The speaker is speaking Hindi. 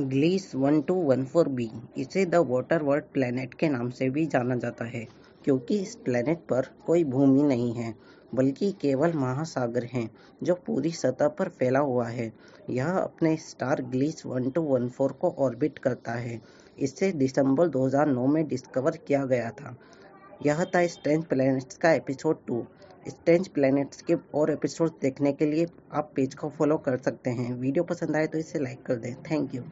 Gliese one two one four B इसे द वाटर वर्ल्ड प्लैनेट के नाम से भी जाना जाता है, क्योंकि इस प्लैनेट पर कोई भूमि नहीं है, बल्कि केवल महासागर हैं, जो पूरी सतह पर फैला हुआ है। यह अपने star Gliese one two one four को ऑर्बिट करता है। इसे दिसंबर 2009 में डिस्कवर किया गया था। यह था स्ट्रेंज प्लैनेट्स का एपिसोड टू। स्ट्रेंज प्लैनेट्स के और एपिसोड देखने के लिए आप पेज को फॉलो कर सकते हैं। वीडियो पसंद आए तो इसे लाइक कर दें। Thank you.